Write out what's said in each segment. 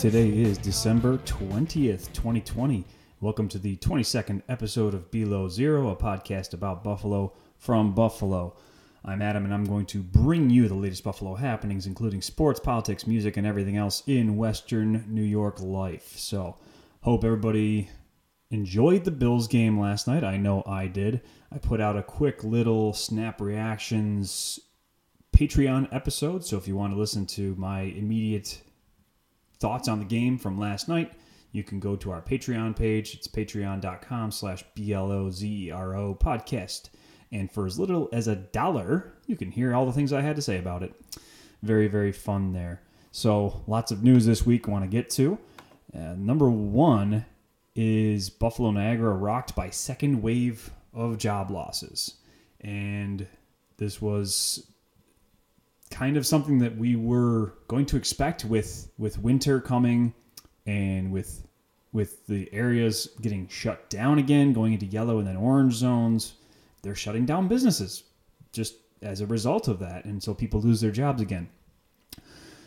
Today is December 20th, 2020. Welcome to the 22nd episode of Below Zero, a podcast about Buffalo from Buffalo. I'm Adam, and I'm going to bring you the latest Buffalo happenings, including sports, politics, music, and everything else in Western New York life. So, hope everybody enjoyed the Bills game last night. I know I did. I put out a quick little snap reactions Patreon episode. So if you want to listen to my immediate thoughts on the game from last night, you can go to our Patreon page. It's patreon.com slash B-L-O-Z-E-R-O podcast. And for as little as a dollar, you can hear all the things I had to say about it. Very, very fun there. So lots of news this week I want to get to. Uh, number one is Buffalo Niagara rocked by second wave of job losses. And this was kind of something that we were going to expect with with winter coming and with with the areas getting shut down again, going into yellow and then orange zones, they're shutting down businesses just as a result of that. And so people lose their jobs again.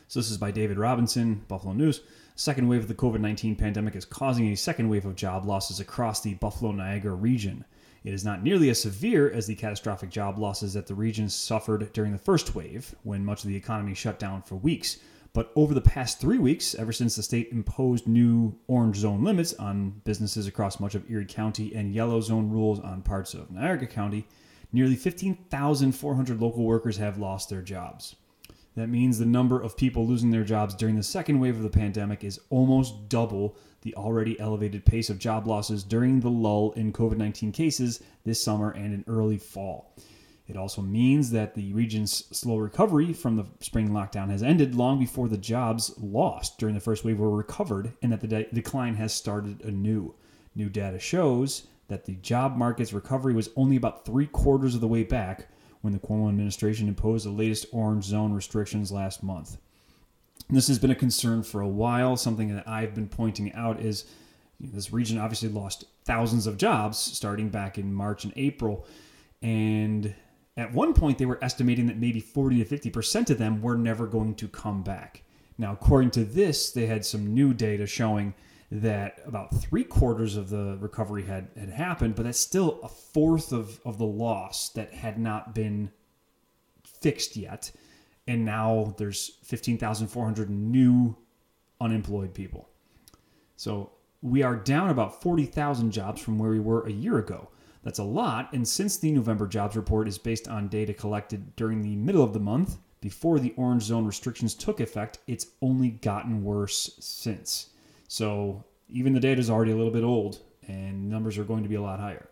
So this is by David Robinson, Buffalo News. Second wave of the COVID 19 pandemic is causing a second wave of job losses across the Buffalo Niagara region. It is not nearly as severe as the catastrophic job losses that the region suffered during the first wave, when much of the economy shut down for weeks. But over the past three weeks, ever since the state imposed new orange zone limits on businesses across much of Erie County and yellow zone rules on parts of Niagara County, nearly 15,400 local workers have lost their jobs. That means the number of people losing their jobs during the second wave of the pandemic is almost double the already elevated pace of job losses during the lull in COVID 19 cases this summer and in early fall. It also means that the region's slow recovery from the spring lockdown has ended long before the jobs lost during the first wave were recovered and that the de- decline has started anew. New data shows that the job market's recovery was only about three quarters of the way back when the Cuomo administration imposed the latest orange zone restrictions last month. This has been a concern for a while. Something that I've been pointing out is you know, this region obviously lost thousands of jobs starting back in March and April. And at one point, they were estimating that maybe 40 to 50% of them were never going to come back. Now, according to this, they had some new data showing that about three quarters of the recovery had, had happened, but that's still a fourth of, of the loss that had not been fixed yet. And now there's 15,400 new unemployed people. So we are down about 40,000 jobs from where we were a year ago. That's a lot. And since the November jobs report is based on data collected during the middle of the month, before the orange zone restrictions took effect, it's only gotten worse since. So even the data is already a little bit old, and numbers are going to be a lot higher.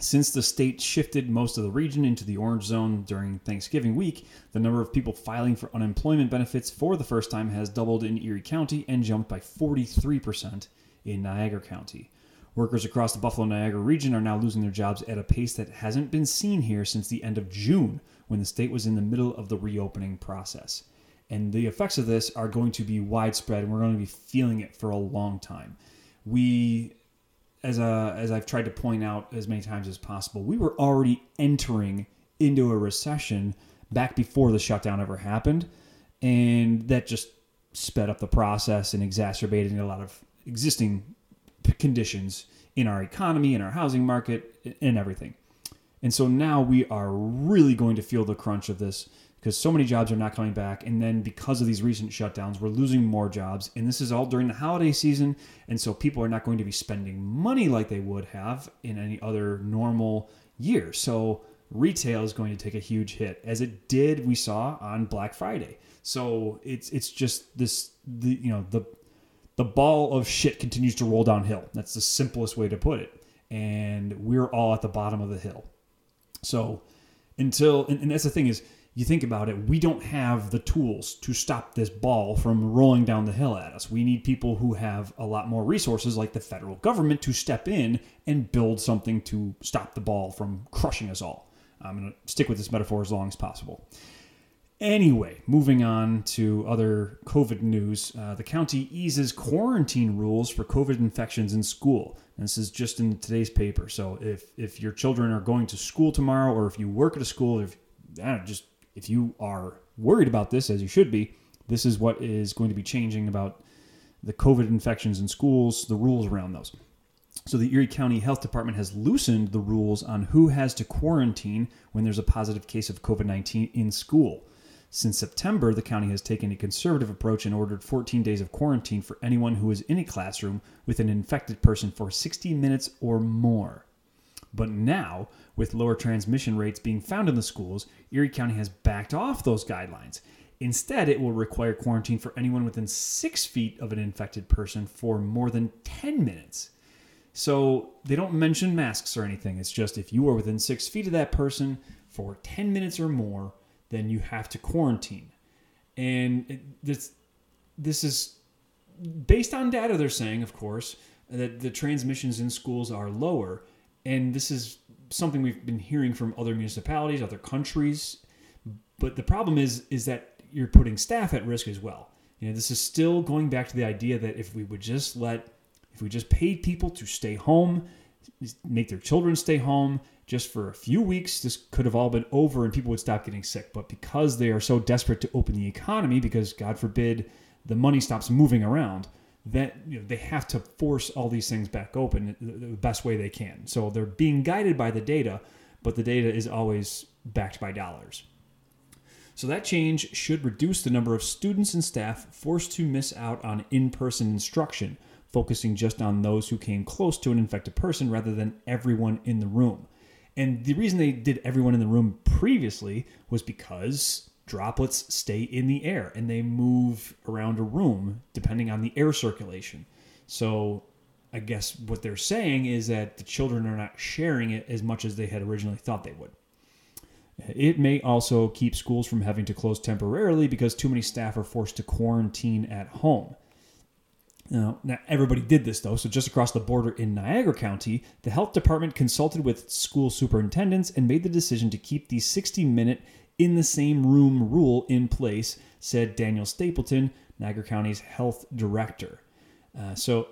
Since the state shifted most of the region into the orange zone during Thanksgiving week, the number of people filing for unemployment benefits for the first time has doubled in Erie County and jumped by 43% in Niagara County. Workers across the Buffalo Niagara region are now losing their jobs at a pace that hasn't been seen here since the end of June, when the state was in the middle of the reopening process. And the effects of this are going to be widespread, and we're going to be feeling it for a long time. We, as a, as I've tried to point out as many times as possible, we were already entering into a recession back before the shutdown ever happened, and that just sped up the process and exacerbated a lot of existing conditions in our economy, in our housing market, and everything. And so now we are really going to feel the crunch of this because so many jobs are not coming back. And then because of these recent shutdowns, we're losing more jobs. And this is all during the holiday season. And so people are not going to be spending money like they would have in any other normal year. So retail is going to take a huge hit, as it did we saw on Black Friday. So it's it's just this the you know the the ball of shit continues to roll downhill. That's the simplest way to put it. And we're all at the bottom of the hill. So until and, and that's the thing is you think about it, we don't have the tools to stop this ball from rolling down the hill at us. We need people who have a lot more resources, like the federal government, to step in and build something to stop the ball from crushing us all. I'm going to stick with this metaphor as long as possible. Anyway, moving on to other COVID news. Uh, the county eases quarantine rules for COVID infections in school. And this is just in today's paper. So if if your children are going to school tomorrow, or if you work at a school, if know, just if you are worried about this, as you should be, this is what is going to be changing about the COVID infections in schools, the rules around those. So the Erie County Health Department has loosened the rules on who has to quarantine when there's a positive case of COVID 19 in school. Since September, the county has taken a conservative approach and ordered 14 days of quarantine for anyone who is in a classroom with an infected person for 60 minutes or more. But now, with lower transmission rates being found in the schools, Erie County has backed off those guidelines. Instead, it will require quarantine for anyone within six feet of an infected person for more than 10 minutes. So they don't mention masks or anything. It's just if you are within six feet of that person for 10 minutes or more, then you have to quarantine. And this, this is based on data they're saying, of course, that the transmissions in schools are lower. And this is something we've been hearing from other municipalities, other countries. But the problem is, is that you're putting staff at risk as well. You know, this is still going back to the idea that if we would just let if we just paid people to stay home, make their children stay home just for a few weeks, this could have all been over and people would stop getting sick. But because they are so desperate to open the economy, because God forbid the money stops moving around, that you know, they have to force all these things back open the best way they can. So they're being guided by the data, but the data is always backed by dollars. So that change should reduce the number of students and staff forced to miss out on in person instruction focusing just on those who came close to an infected person rather than everyone in the room. And the reason they did everyone in the room previously was because droplets stay in the air and they move around a room depending on the air circulation. So I guess what they're saying is that the children are not sharing it as much as they had originally thought they would. It may also keep schools from having to close temporarily because too many staff are forced to quarantine at home. Now, now, everybody did this though. So, just across the border in Niagara County, the health department consulted with school superintendents and made the decision to keep the 60 minute in the same room rule in place, said Daniel Stapleton, Niagara County's health director. Uh, so,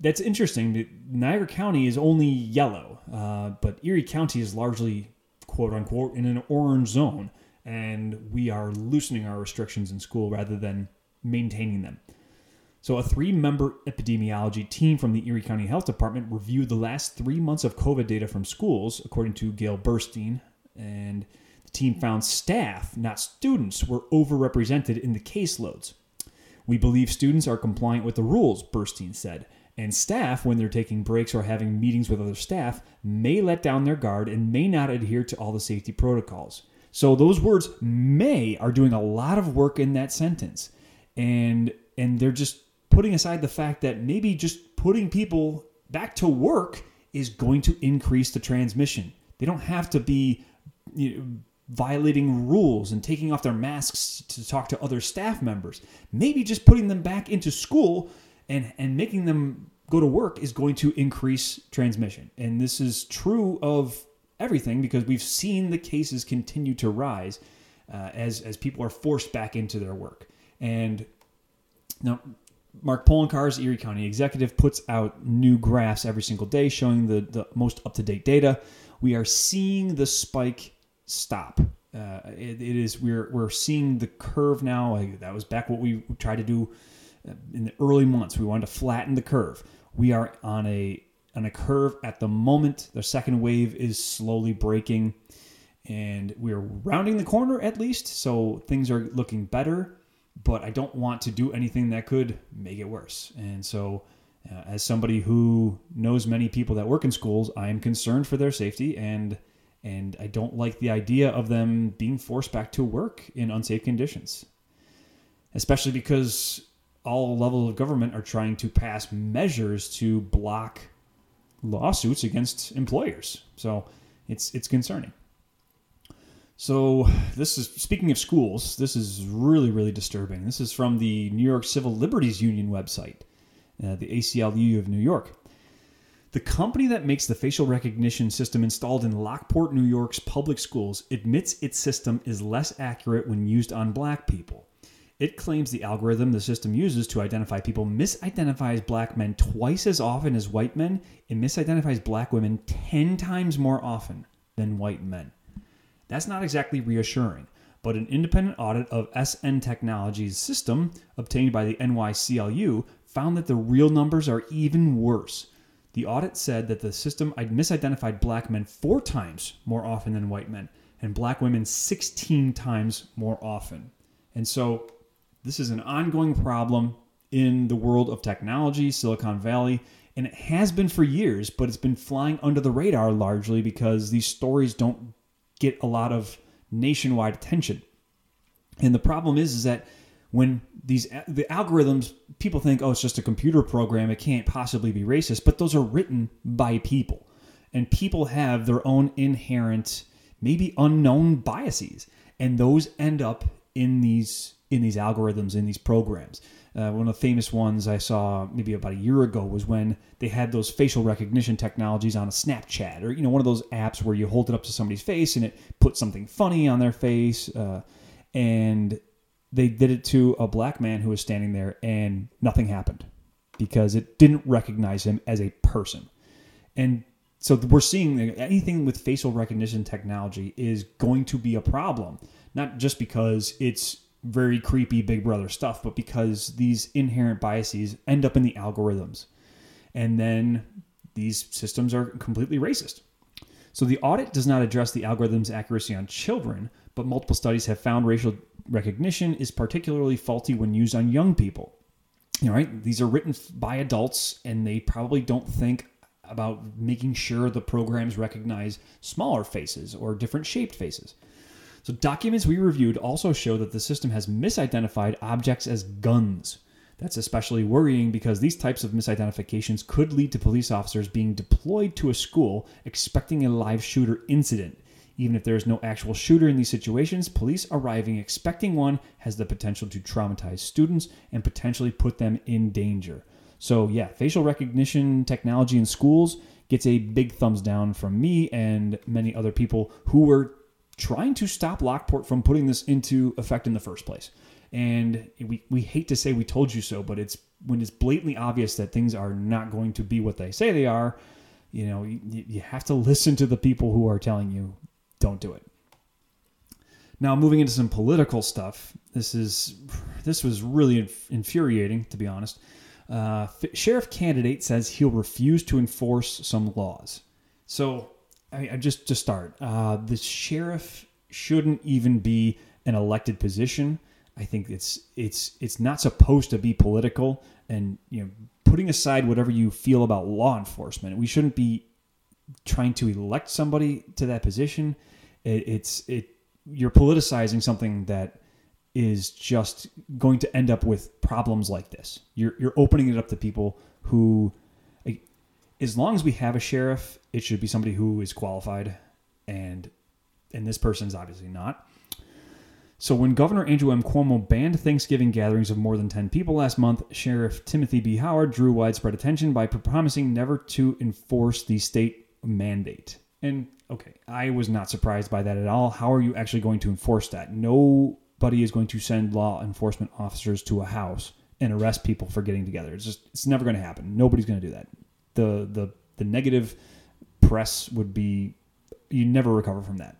that's interesting. Niagara County is only yellow, uh, but Erie County is largely, quote unquote, in an orange zone. And we are loosening our restrictions in school rather than maintaining them. So, a three member epidemiology team from the Erie County Health Department reviewed the last three months of COVID data from schools, according to Gail Burstein. And the team found staff, not students, were overrepresented in the caseloads. We believe students are compliant with the rules, Burstein said. And staff, when they're taking breaks or having meetings with other staff, may let down their guard and may not adhere to all the safety protocols. So, those words may are doing a lot of work in that sentence. And and they're just putting aside the fact that maybe just putting people back to work is going to increase the transmission. They don't have to be you know, violating rules and taking off their masks to talk to other staff members. Maybe just putting them back into school and, and making them go to work is going to increase transmission. And this is true of everything because we've seen the cases continue to rise uh, as, as people are forced back into their work. And now, Mark Poloncarz, Erie County executive, puts out new graphs every single day showing the, the most up to date data. We are seeing the spike stop. Uh, it, it is we're we're seeing the curve now. Like, that was back what we tried to do uh, in the early months. We wanted to flatten the curve. We are on a on a curve at the moment. The second wave is slowly breaking, and we're rounding the corner at least. So things are looking better but I don't want to do anything that could make it worse. And so, uh, as somebody who knows many people that work in schools, I am concerned for their safety and and I don't like the idea of them being forced back to work in unsafe conditions. Especially because all levels of government are trying to pass measures to block lawsuits against employers. So it's it's concerning. So this is speaking of schools. This is really really disturbing. This is from the New York Civil Liberties Union website, uh, the ACLU of New York. The company that makes the facial recognition system installed in Lockport, New York's public schools admits its system is less accurate when used on black people. It claims the algorithm the system uses to identify people misidentifies black men twice as often as white men and misidentifies black women 10 times more often than white men. That's not exactly reassuring, but an independent audit of SN Technologies' system obtained by the NYCLU found that the real numbers are even worse. The audit said that the system misidentified black men four times more often than white men, and black women 16 times more often. And so, this is an ongoing problem in the world of technology, Silicon Valley, and it has been for years, but it's been flying under the radar largely because these stories don't get a lot of nationwide attention. And the problem is, is that when these the algorithms people think oh it's just a computer program it can't possibly be racist but those are written by people. And people have their own inherent maybe unknown biases. And those end up in these in these algorithms in these programs. Uh, one of the famous ones I saw maybe about a year ago was when they had those facial recognition technologies on a Snapchat or you know one of those apps where you hold it up to somebody's face and it puts something funny on their face, uh, and they did it to a black man who was standing there and nothing happened because it didn't recognize him as a person, and so we're seeing anything with facial recognition technology is going to be a problem, not just because it's very creepy Big Brother stuff, but because these inherent biases end up in the algorithms. And then these systems are completely racist. So the audit does not address the algorithm's accuracy on children, but multiple studies have found racial recognition is particularly faulty when used on young people. All right. These are written by adults and they probably don't think about making sure the programs recognize smaller faces or different shaped faces. So, documents we reviewed also show that the system has misidentified objects as guns. That's especially worrying because these types of misidentifications could lead to police officers being deployed to a school expecting a live shooter incident. Even if there is no actual shooter in these situations, police arriving expecting one has the potential to traumatize students and potentially put them in danger. So, yeah, facial recognition technology in schools gets a big thumbs down from me and many other people who were trying to stop Lockport from putting this into effect in the first place. And we, we hate to say we told you so, but it's when it's blatantly obvious that things are not going to be what they say they are, you know, you, you have to listen to the people who are telling you don't do it. Now, moving into some political stuff, this is this was really infuriating, to be honest. Uh, sheriff candidate says he'll refuse to enforce some laws. So I, I just to start, uh, the sheriff shouldn't even be an elected position. I think it's it's it's not supposed to be political, and you know, putting aside whatever you feel about law enforcement, we shouldn't be trying to elect somebody to that position. It, it's it you're politicizing something that is just going to end up with problems like this. You're you're opening it up to people who as long as we have a sheriff, it should be somebody who is qualified, and and this person's obviously not. So when Governor Andrew M. Cuomo banned Thanksgiving gatherings of more than 10 people last month, Sheriff Timothy B. Howard drew widespread attention by promising never to enforce the state mandate. And okay, I was not surprised by that at all. How are you actually going to enforce that? Nobody is going to send law enforcement officers to a house and arrest people for getting together. It's just it's never going to happen. Nobody's going to do that the the the negative press would be you never recover from that.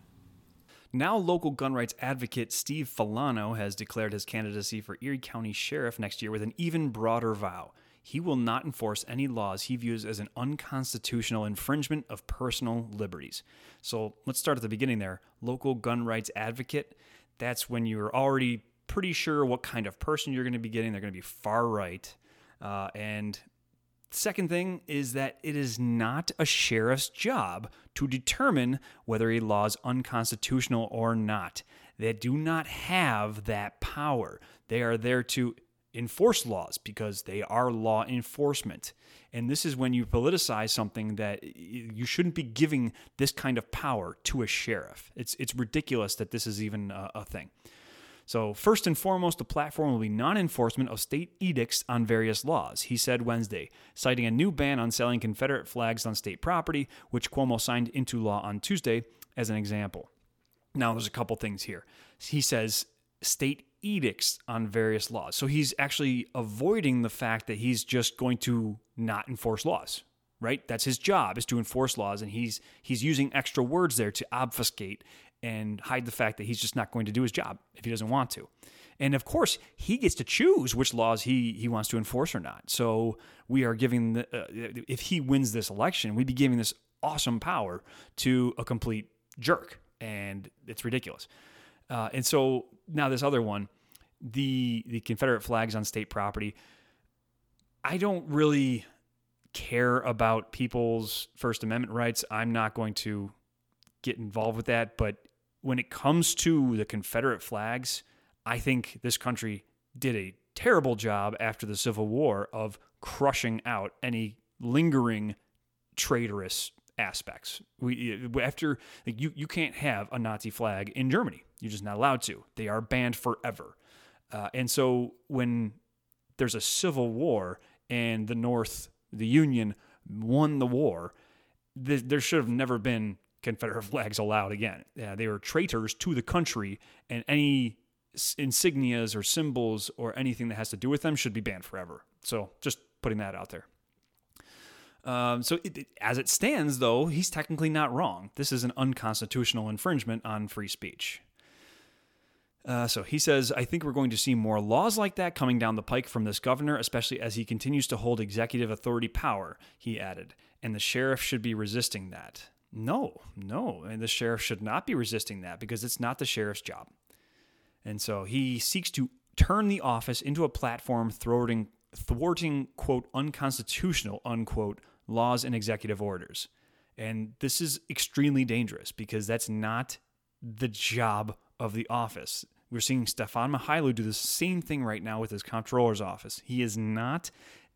Now, local gun rights advocate Steve Felano has declared his candidacy for Erie County Sheriff next year with an even broader vow. He will not enforce any laws he views as an unconstitutional infringement of personal liberties. So let's start at the beginning there. Local gun rights advocate, that's when you're already pretty sure what kind of person you're going to be getting. They're going to be far right. Uh, and Second thing is that it is not a sheriff's job to determine whether a law is unconstitutional or not. They do not have that power. They are there to enforce laws because they are law enforcement. And this is when you politicize something that you shouldn't be giving this kind of power to a sheriff. It's it's ridiculous that this is even a, a thing. So, first and foremost, the platform will be non enforcement of state edicts on various laws, he said Wednesday, citing a new ban on selling Confederate flags on state property, which Cuomo signed into law on Tuesday, as an example. Now, there's a couple things here. He says state edicts on various laws. So, he's actually avoiding the fact that he's just going to not enforce laws, right? That's his job is to enforce laws, and he's he's using extra words there to obfuscate and hide the fact that he's just not going to do his job if he doesn't want to. And of course, he gets to choose which laws he, he wants to enforce or not. So we are giving, the, uh, if he wins this election, we'd be giving this awesome power to a complete jerk. And it's ridiculous. Uh, and so now this other one, the the Confederate flags on state property. I don't really care about people's First Amendment rights. I'm not going to get involved with that. But when it comes to the Confederate flags, I think this country did a terrible job after the Civil War of crushing out any lingering traitorous aspects. We after like, you you can't have a Nazi flag in Germany. You're just not allowed to. They are banned forever. Uh, and so when there's a civil war and the North, the Union, won the war, th- there should have never been Confederate flags allowed again. Yeah, they were traitors to the country, and any insignias or symbols or anything that has to do with them should be banned forever. So just putting that out there. Um, so it, it, as it stands, though, he's technically not wrong. This is an unconstitutional infringement on free speech. Uh, so he says, I think we're going to see more laws like that coming down the pike from this governor, especially as he continues to hold executive authority power, he added. And the sheriff should be resisting that. No, no. And the sheriff should not be resisting that because it's not the sheriff's job. And so he seeks to turn the office into a platform thwarting, thwarting quote, unconstitutional, unquote, laws and executive orders. And this is extremely dangerous because that's not the job of the office. We're seeing Stefan Mychajliw do the same thing right now with his comptroller's office. He is not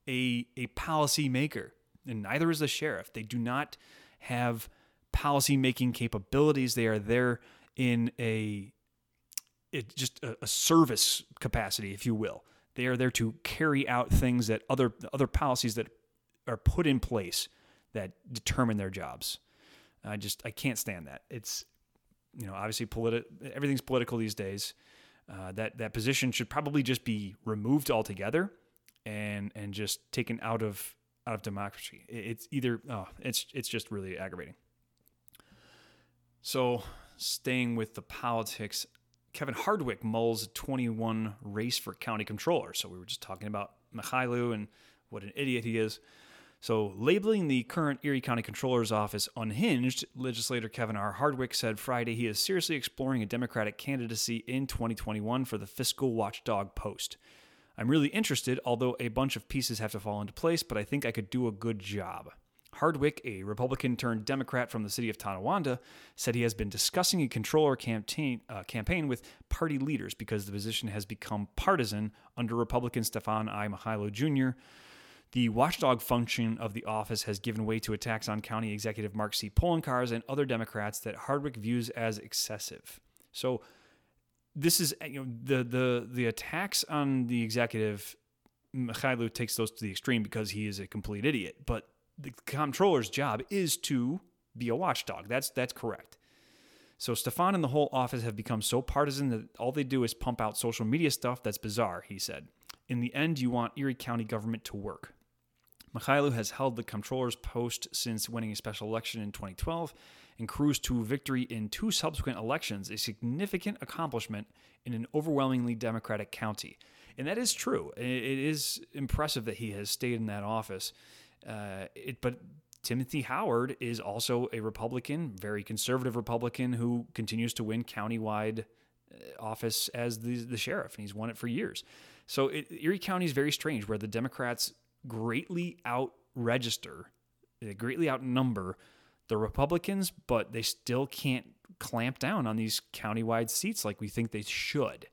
a, a policy maker, and neither is the sheriff. They do not have policy making capabilities. They are there in a it, just a, a service capacity, if you will. They are there to carry out things that other other policies that are put in place that determine their jobs. I just I can't stand that. It's you know obviously politi- everything's political these days. Uh, that that position should probably just be removed altogether and and just taken out of out of democracy. It's either oh, it's it's just really aggravating. So, staying with the politics, Kevin Hardwick mulls 21 race for county controller. So, we were just talking about Mychajliw and what an idiot he is. So, labeling the current Erie County Controller's office unhinged, legislator Kevin R. Hardwick said Friday he is seriously exploring a Democratic candidacy in 2021 for the fiscal watchdog post. I'm really interested, although a bunch of pieces have to fall into place, but I think I could do a good job. Hardwick, a Republican turned Democrat from the city of Tonawanda, said he has been discussing a controller campaign, uh, campaign with party leaders because the position has become partisan under Republican Stefan I. Mychajliw Jr. The watchdog function of the office has given way to attacks on County Executive Mark C. Poloncarz and other Democrats that Hardwick views as excessive. So, this is you know the the the attacks on the executive. Mychajliw takes those to the extreme because he is a complete idiot. But the comptroller's job is to be a watchdog. That's that's correct. So Stefan and the whole office have become so partisan that all they do is pump out social media stuff that's bizarre, he said. In the end, you want Erie County government to work. Mychajliw has held the comptroller's post since winning a special election in 2012 and cruised to victory in two subsequent elections, a significant accomplishment in an overwhelmingly Democratic county. And that is true. It is impressive that he has stayed in that office. Uh, it, but Timothy Howard is also a Republican, very conservative Republican who continues to win countywide uh, office as the, the sheriff, and he's won it for years. So it, Erie County is very strange, where the Democrats greatly out register, they greatly outnumber the Republicans, but they still can't clamp down on these countywide seats like we think they should.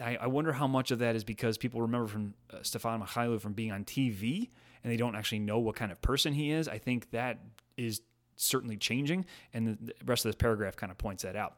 I, I wonder how much of that is because people remember from uh, Stefan Mychajliw from being on TV and they don't actually know what kind of person he is. I think that is certainly changing, and the rest of this paragraph kind of points that out.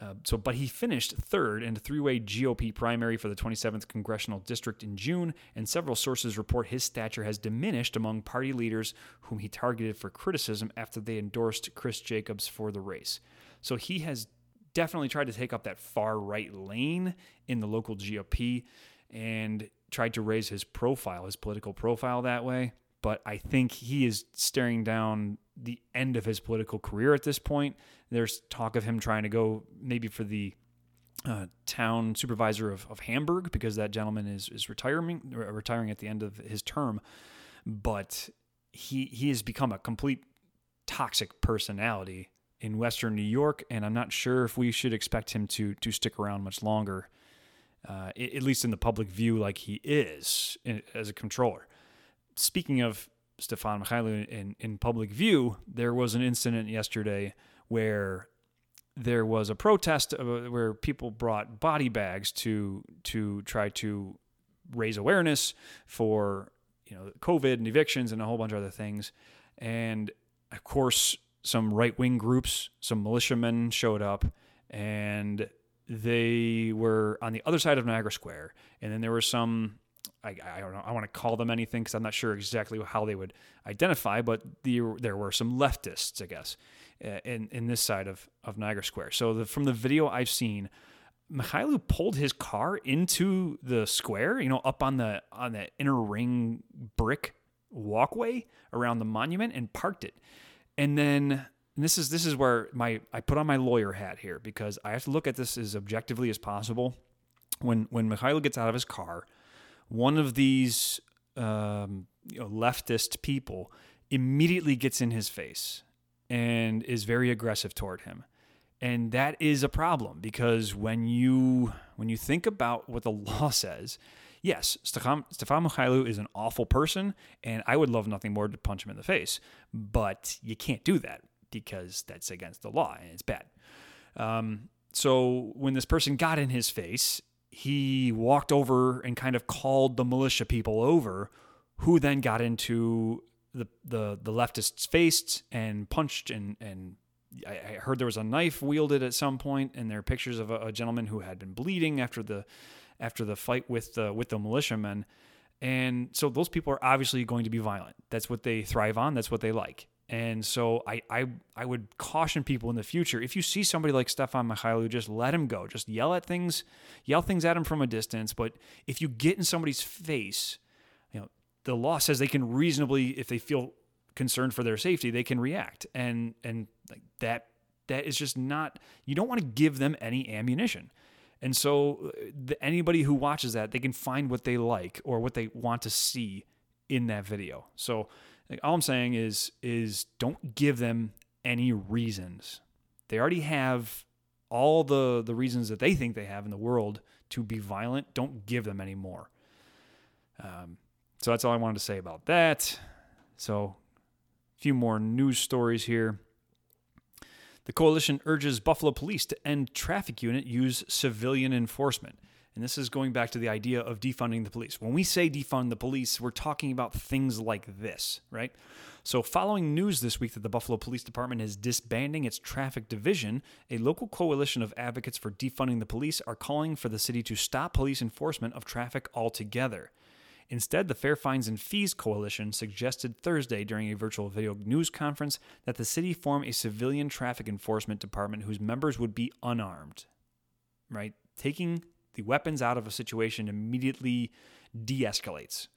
Uh, so, but he finished third in a three-way GOP primary for the 27th congressional district in June, and several sources report his stature has diminished among party leaders whom he targeted for criticism after they endorsed Chris Jacobs for the race. So he has definitely tried to take up that far right lane in the local GOP, and tried to raise his profile, his political profile that way. But I think he is staring down the end of his political career at this point. There's talk of him trying to go maybe for the uh, town supervisor of, of Hamburg because that gentleman is is retiring retiring at the end of his term. But he he has become a complete toxic personality in Western New York, and I'm not sure if we should expect him to to stick around much longer. Uh, at least in the public view, like he is as a controller. Speaking of Stefan Mychajliw in, in public view, there was an incident yesterday where there was a protest uh, where people brought body bags to to try to raise awareness for you know COVID and evictions and a whole bunch of other things, and of course some right wing groups, some militiamen showed up, and they were on the other side of Niagara Square, and then there were some I, I don't know. I want to call them anything because I'm not sure exactly how they would identify, but the, there were some leftists, I guess, in in this side of of Niagara Square. So the, from the video I've seen, Mychajliw pulled his car into the square, you know, up on the on the inner ring brick walkway around the monument and parked it. And then and this is this is where my I put on my lawyer hat here because I have to look at this as objectively as possible. When when Mychajliw gets out of his car, one of these um, you know, leftist people immediately gets in his face and is very aggressive toward him. And that is a problem because when you when you think about what the law says, yes, Stefan, Stefan Mychajliw is an awful person, and I would love nothing more to punch him in the face. But you can't do that because that's against the law and it's bad. Um, so when this person got in his face, he walked over and kind of called the militia people over, who then got into the the, the leftists' face and punched and and I, heard there was a knife wielded at some point, and there are pictures of a, a gentleman who had been bleeding after the after the fight with the with the militiamen. And so those people are obviously going to be violent. That's what they thrive on. That's what they like. And so I, I I would caution people in the future if you see somebody like Stefan Mychajliw, just let him go. Just yell at things, yell things at him from a distance. But if you get in somebody's face, you know the law says they can reasonably, if they feel concerned for their safety, they can react. And and like that that is just not. You don't want to give them any ammunition. And so uh, the, anybody who watches that, they can find what they like or what they want to see in that video. So like, all I'm saying is is don't give them any reasons. They already have all the the reasons that they think they have in the world to be violent. Don't give them any more. Um, so that's all I wanted to say about that. So a few more news stories here. The coalition urges Buffalo police to end traffic unit use civilian enforcement. And this is going back to the idea of defunding the police. When we say defund the police, we're talking about things like this, right? So, following news this week that the Buffalo Police Department is disbanding its traffic division, a local coalition of advocates for defunding the police are calling for the city to stop police enforcement of traffic altogether. Instead, the Fair Fines and Fees Coalition suggested Thursday during a virtual video news conference that the city form a civilian traffic enforcement department whose members would be unarmed. Right? Taking the weapons out of a situation immediately de escalates.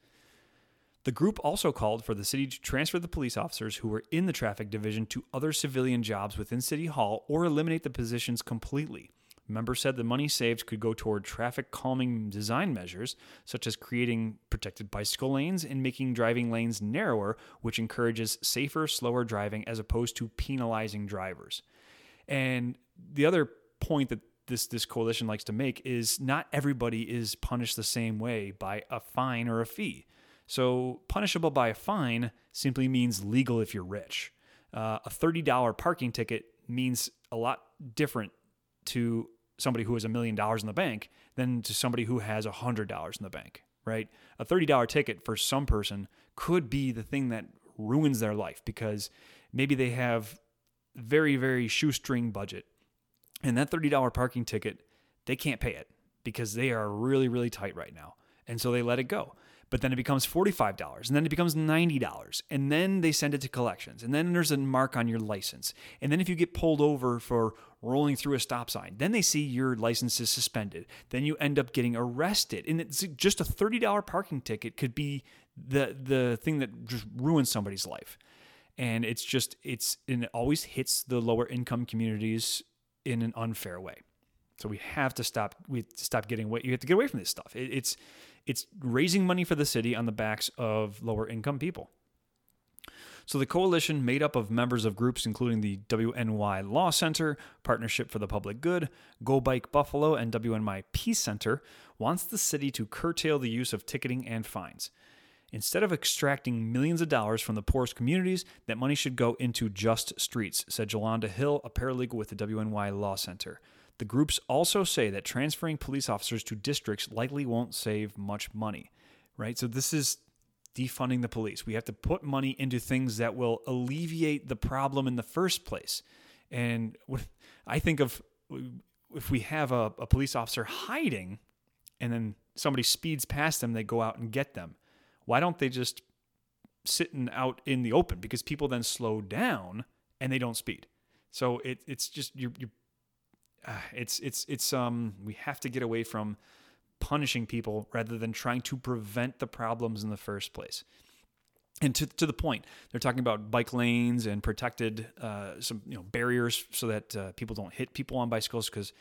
The group also called for the city to transfer the police officers who were in the traffic division to other civilian jobs within City Hall or eliminate the positions completely. Members said the money saved could go toward traffic calming design measures, such as creating protected bicycle lanes and making driving lanes narrower, which encourages safer, slower driving as opposed to penalizing drivers. And the other point that this this coalition likes to make is not everybody is punished the same way by a fine or a fee. So punishable by a fine simply means legal if you're rich. Uh, a thirty dollar parking ticket means a lot different to somebody who has a million dollars in the bank than to somebody who has a hundred dollars in the bank. Right? A thirty dollar ticket for some person could be the thing that ruins their life because maybe they have very very shoestring budget and that $30 parking ticket, they can't pay it because they are really, really tight right now. And so they let it go. But then it becomes $45 and then it becomes $90 and then they send it to collections and then there's a mark on your license. And then if you get pulled over for rolling through a stop sign, then they see your license is suspended. Then you end up getting arrested. And it's just a $30 parking ticket could be the the thing that just ruins somebody's life. and it's just it's and it always hits the lower income communities in an unfair way. So we have to stop. We to stop getting away. You have to get away from this stuff. It, it's it's raising money for the city on the backs of lower income people. So the coalition, made up of members of groups including the WNY Law Center, Partnership for the Public Good, Go Bike Buffalo, and WNY Peace Center, wants the city to curtail the use of ticketing and fines. Instead of extracting millions of dollars from the poorest communities, that money should go into just streets, said Jolanda Hill, a paralegal with the WNY Law Center. The groups also say that transferring police officers to districts likely won't save much money, right? So this is defunding the police. We have to put money into things that will alleviate the problem in the first place. And I think of if we have a, a police officer hiding and then somebody speeds past them, they go out and get them. Why don't they just sitting out in the open? Because people then slow down and they don't speed. So it, it's just you're, you're uh, it's it's it's um we have to get away from punishing people rather than trying to prevent the problems in the first place. And to, to the point, they're talking about bike lanes and protected uh, some you know barriers so that uh, people don't hit people on bicycles because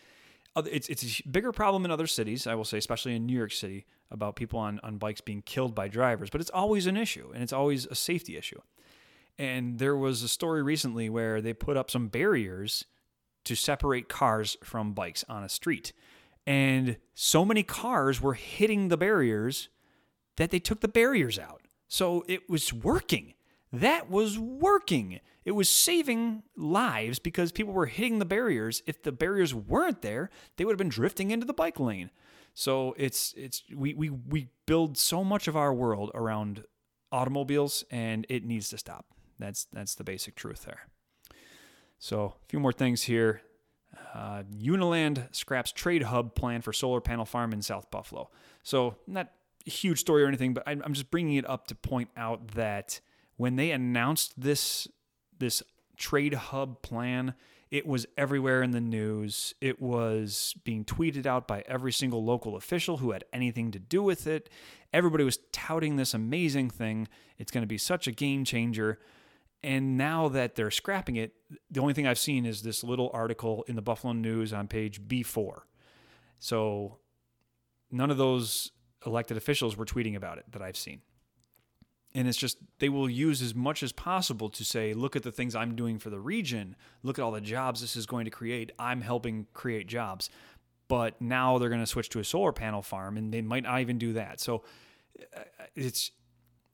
it's it's a bigger problem in other cities. I will say, especially in New York City, about people on on bikes being killed by drivers. But it's always an issue, and it's always a safety issue. And there was a story recently where they put up some barriers to separate cars from bikes on a street. And so many cars were hitting the barriers that they took the barriers out. So it was working. That was working. It was saving lives because people were hitting the barriers. If the barriers weren't there, they would have been drifting into the bike lane. So it's it's we we we build so much of our world around automobiles and it needs to stop. That's that's the basic truth there. So, a few more things here. Uh, Uniland scraps trade hub plan for solar panel farm in South Buffalo. So, not a huge story or anything, but I'm just bringing it up to point out that when they announced this this trade hub plan, it was everywhere in the news. It was being tweeted out by every single local official who had anything to do with it. Everybody was touting this amazing thing. It's going to be such a game changer. And now that they're scrapping it, the only thing I've seen is this little article in the Buffalo News on page B4. So none of those elected officials were tweeting about it that I've seen. And it's just, they will use as much as possible to say, look at the things I'm doing for the region. Look at all the jobs this is going to create. I'm helping create jobs. But now they're going to switch to a solar panel farm and they might not even do that. So uh, it's,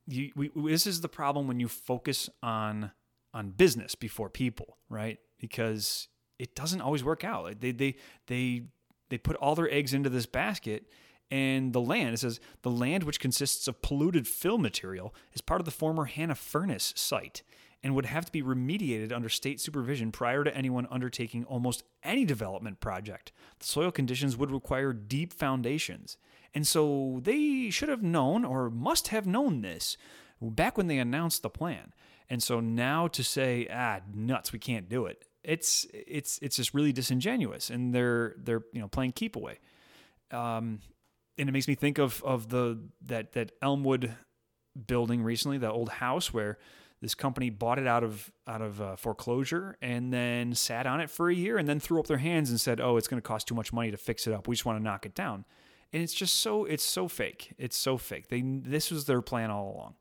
you, we, this is the problem when you focus on on business before people, right? Because it doesn't always work out. They they they they put all their eggs into this basket and the land it says the land which consists of polluted fill material is part of the former Hanna Furnace site and would have to be remediated under state supervision prior to anyone undertaking almost any development project. The soil conditions would require deep foundations. And so they should have known or must have known this back when they announced the plan. And so now to say, ah, nuts, we can't do it. It's it's it's just really disingenuous, and they're they're you know playing keep away. Um, and it makes me think of of the that that Elmwood building recently, the old house where this company bought it out of out of uh, foreclosure and then sat on it for a year and then threw up their hands and said, "Oh, it's going to cost too much money to fix it up. We just want to knock it down." And it's just so it's so fake. It's so fake. They this was their plan all along.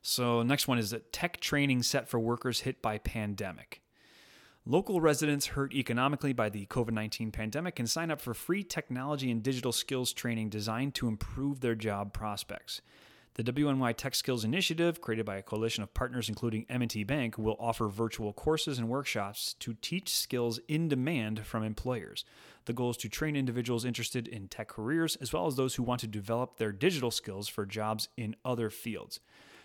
So next one is that tech training set for workers hit by pandemic. Local residents hurt economically by the COVID 19 pandemic can sign up for free technology and digital skills training designed to improve their job prospects. The WNY Tech Skills Initiative, created by a coalition of partners including M&T Bank, will offer virtual courses and workshops to teach skills in demand from employers. The goal is to train individuals interested in tech careers as well as those who want to develop their digital skills for jobs in other fields.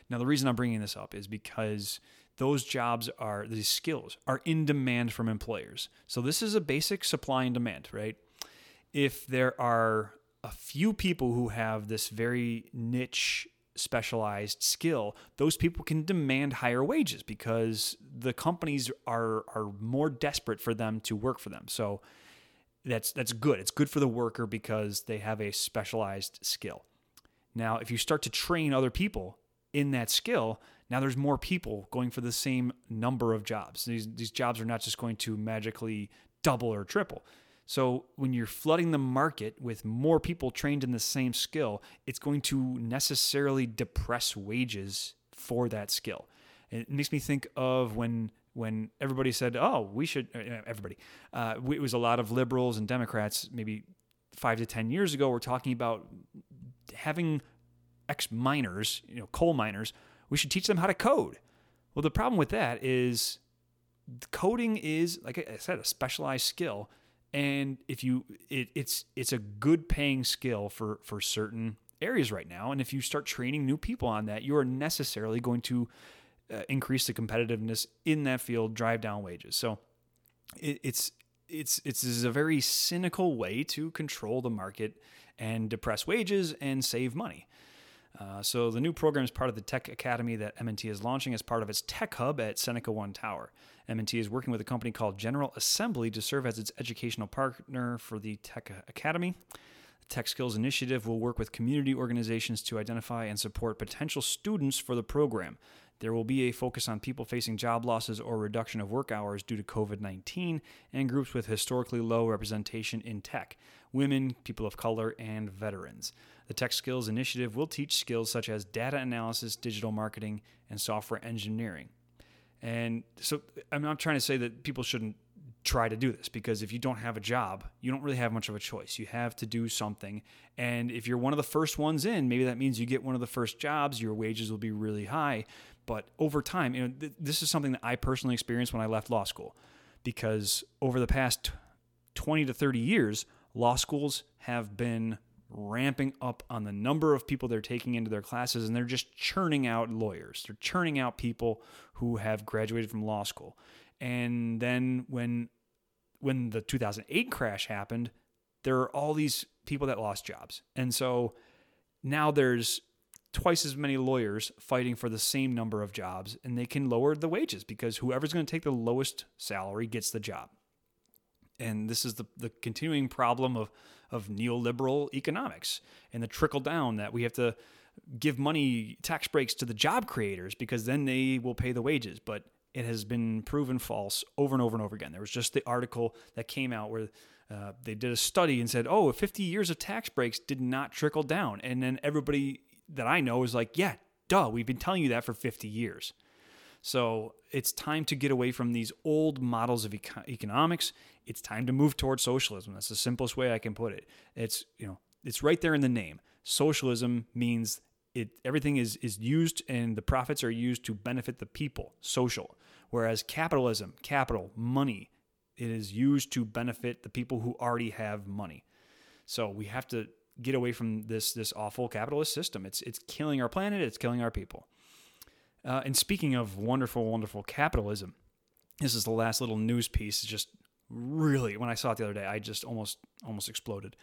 Now, the reason I'm bringing this up is because those jobs are, these skills are in demand from employers. So, this is a basic supply and demand, right? If there are a few people who have this very niche specialized skill, those people can demand higher wages because the companies are are more desperate for them to work for them. So that's that's good. It's good for the worker because they have a specialized skill. Now, if you start to train other people in that skill, Now there's more people going for the same number of jobs. These these jobs are not just going to magically double or triple. So when you're flooding the market with more people trained in the same skill, it's going to necessarily depress wages for that skill. It makes me think of when when everybody said, "Oh, we should." Uh, everybody, uh, it was a lot of liberals and Democrats, maybe five to ten years ago, were talking about having ex miners, you know, coal miners. We should teach them how to code. Well, the problem with that is coding is, like I said, a specialized skill. And if you it, it's it's a good paying skill for for certain areas right now. And if you start training new people on that you are necessarily going to uh, increase the competitiveness in that field drive down wages. So it, it's it's it's a very cynical way to control the market and depress wages and save money uh, so the new program is part of the Tech Academy that M&T is launching as part of its Tech Hub at Seneca One Tower. M&T is working with a company called General Assembly to serve as its educational partner for the Tech Academy. The Tech Skills Initiative will work with community organizations to identify and support potential students for the program. There will be a focus on people facing job losses or reduction of work hours due to COVID 19 and groups with historically low representation in tech women, people of color, and veterans. The Tech Skills Initiative will teach skills such as data analysis, digital marketing, and software engineering. And so I'm not trying to say that people shouldn't try to do this because if you don't have a job, you don't really have much of a choice. You have to do something. And if you're one of the first ones in, maybe that means you get one of the first jobs, your wages will be really high. But over time, you know, th- this is something that I personally experienced when I left law school because over the past 20 to 30 years, law schools have been ramping up on the number of people they're taking into their classes and they're just churning out lawyers. They're churning out people who have graduated from law school. And then when when the 2008 crash happened, there are all these people that lost jobs. And so now there's twice as many lawyers fighting for the same number of jobs and they can lower the wages because whoever's going to take the lowest salary gets the job and this is the, the continuing problem of, of neoliberal economics and the trickle down that we have to give money tax breaks to the job creators because then they will pay the wages. But it has been proven false over and over and over again. There was just the article that came out where uh, they did a study and said oh 50 years of tax breaks did not trickle down. And then everybody that i know is like yeah duh we've been telling you that for 50 years. So it's time to get away from these old models of eco- economics. It's time to move towards socialism. That's the simplest way I can put it. It's you know it's right there in the name. Socialism means it everything is is used and the profits are used to benefit the people, social. Whereas capitalism, capital, money, it is used to benefit the people who already have money. So we have to get away from this this awful capitalist system. It's it's killing our planet, it's killing our people. Uh, and speaking of wonderful, wonderful capitalism, this is the last little news piece. Just really, when I saw it the other day, I just almost almost exploded.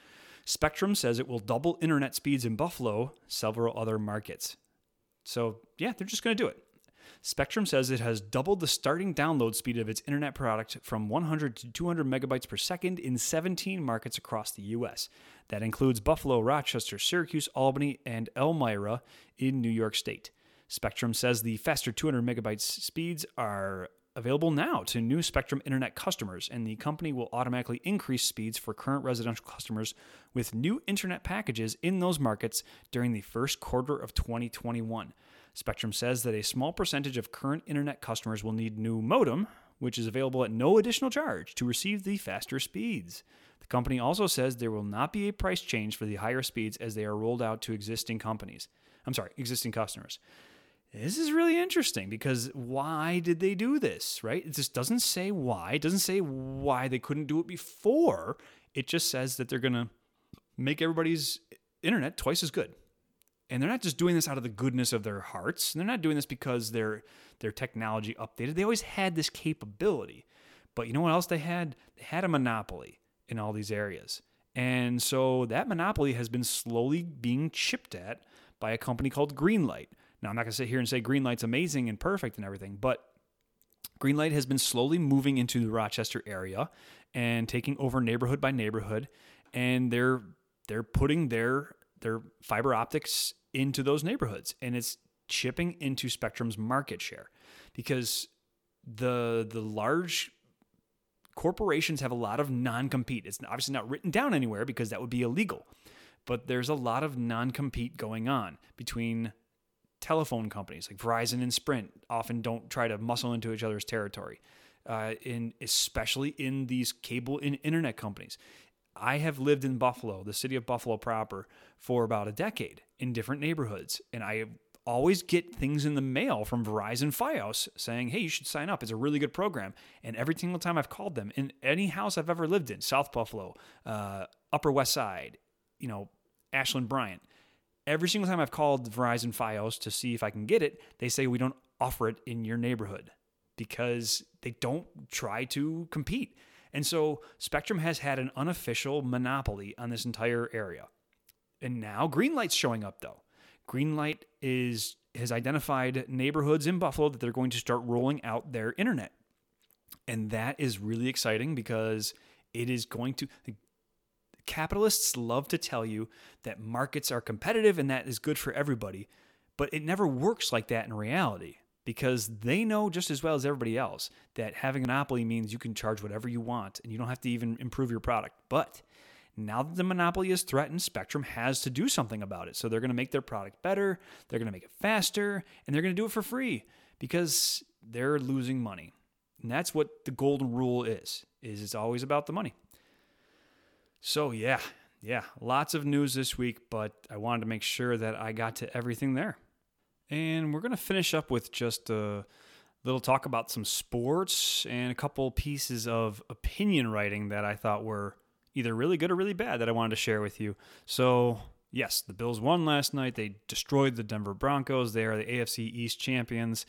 Spectrum says it will double internet speeds in Buffalo, several other markets. So yeah, they're just going to do it. Spectrum says it has doubled the starting download speed of its internet product from 100 to 200 megabytes per second in 17 markets across the U.S. That includes Buffalo, Rochester, Syracuse, Albany, and Elmira in New York State. Spectrum says the faster 200 megabytes speeds are available now to new Spectrum Internet customers, and the company will automatically increase speeds for current residential customers with new internet packages in those markets during the first quarter of 2021. Spectrum says that a small percentage of current internet customers will need new modem, which is available at no additional charge to receive the faster speeds. The company also says there will not be a price change for the higher speeds as they are rolled out to existing companies. I'm sorry, existing customers this is really interesting because why did they do this, right? It just doesn't say why. It doesn't say why they couldn't do it before. It just says that they're going to make everybody's internet twice as good. And they're not just doing this out of the goodness of their hearts. They're not doing this because their their technology updated. They always had this capability. But you know what else they had? They had a monopoly in all these areas. And so that monopoly has been slowly being chipped at by a company called Greenlight now, I'm not going to sit here and say Greenlight's amazing and perfect and everything, but Greenlight has been slowly moving into the Rochester area and taking over neighborhood by neighborhood, and they're they're putting their their fiber optics into those neighborhoods, and it's chipping into Spectrum's market share because the the large corporations have a lot of non-compete. It's obviously not written down anywhere because that would be illegal. But there's a lot of non-compete going on between telephone companies like Verizon and Sprint often don't try to muscle into each other's territory. Uh, in especially in these cable and internet companies. I have lived in Buffalo, the city of Buffalo proper, for about a decade in different neighborhoods, and I always get things in the mail from Verizon Fios saying, "Hey, you should sign up. It's a really good program." And every single time I've called them in any house I've ever lived in, South Buffalo, uh, Upper West Side, you know, Ashland Bryant, every single time I've called Verizon Fios to see if I can get it, they say we don't offer it in your neighborhood because they don't try to compete. And so Spectrum has had an unofficial monopoly on this entire area. And now Greenlight's showing up though. Greenlight is has identified neighborhoods in Buffalo that they're going to start rolling out their internet. And that is really exciting because it is going to capitalists love to tell you that markets are competitive and that is good for everybody, but it never works like that in reality because they know just as well as everybody else that having a monopoly means you can charge whatever you want and you don't have to even improve your product. But now that the monopoly is threatened, Spectrum has to do something about it. So they're going to make their product better, they're going to make it faster, and they're going to do it for free because they're losing money. And that's what the golden rule is. Is it's always about the money. So yeah, yeah, lots of news this week, but I wanted to make sure that I got to everything there. And we're going to finish up with just a little talk about some sports and a couple pieces of opinion writing that I thought were either really good or really bad that I wanted to share with you. So, yes, the Bills won last night. They destroyed the Denver Broncos. They are the AFC East champions.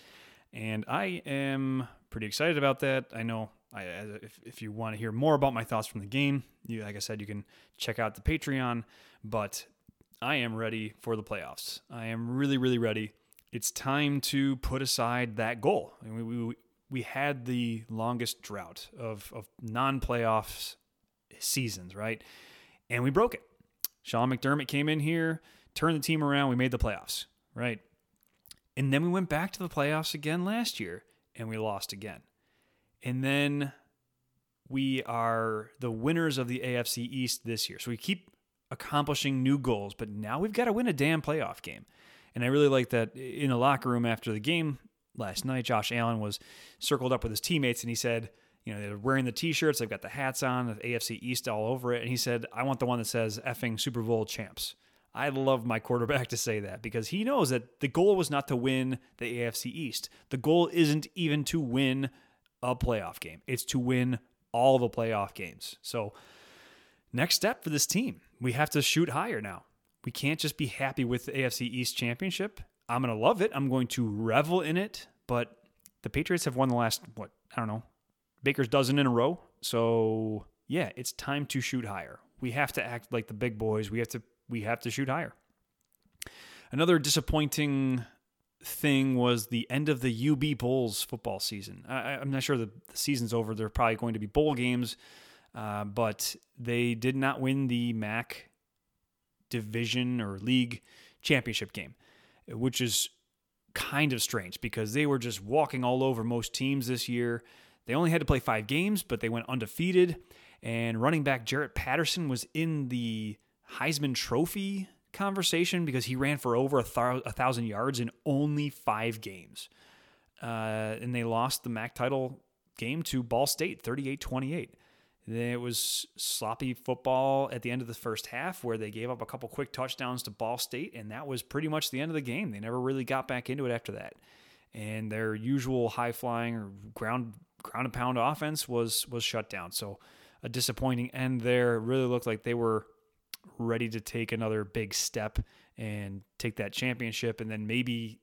And I am pretty excited about that. I know I, if, if you want to hear more about my thoughts from the game, you, like I said, you can check out the Patreon. But I am ready for the playoffs. I am really, really ready it's time to put aside that goal. I mean, we, we, we had the longest drought of, of non playoffs seasons, right? And we broke it. Sean McDermott came in here, turned the team around, we made the playoffs, right? And then we went back to the playoffs again last year and we lost again. And then we are the winners of the AFC East this year. So we keep accomplishing new goals, but now we've got to win a damn playoff game. And I really like that in the locker room after the game last night, Josh Allen was circled up with his teammates and he said, you know, they're wearing the t-shirts, they've got the hats on, the AFC East all over it. And he said, I want the one that says effing Super Bowl champs. I love my quarterback to say that because he knows that the goal was not to win the AFC East. The goal isn't even to win a playoff game. It's to win all the playoff games. So next step for this team, we have to shoot higher now. We can't just be happy with the AFC East Championship. I'm going to love it. I'm going to revel in it. But the Patriots have won the last, what, I don't know, Baker's dozen in a row. So yeah, it's time to shoot higher. We have to act like the big boys. We have to we have to shoot higher. Another disappointing thing was the end of the UB Bulls football season. I, am not sure the, the season's over. There are probably going to be bowl games, uh, but they did not win the MAC division or league championship game, which is kind of strange because they were just walking all over most teams this year. They only had to play five games, but they went undefeated. And running back Jaret Patterson was in the Heisman Trophy conversation because he ran for over a, th- a thousand yards in only five games. Uh, and they lost the MAC title game to Ball State 38 28. It was sloppy football at the end of the first half where they gave up a couple quick touchdowns to Ball State, and that was pretty much the end of the game. They never really got back into it after that. And their usual high flying or ground ground and pound offense was was shut down. So a disappointing end there. It really looked like they were ready to take another big step and take that championship and then maybe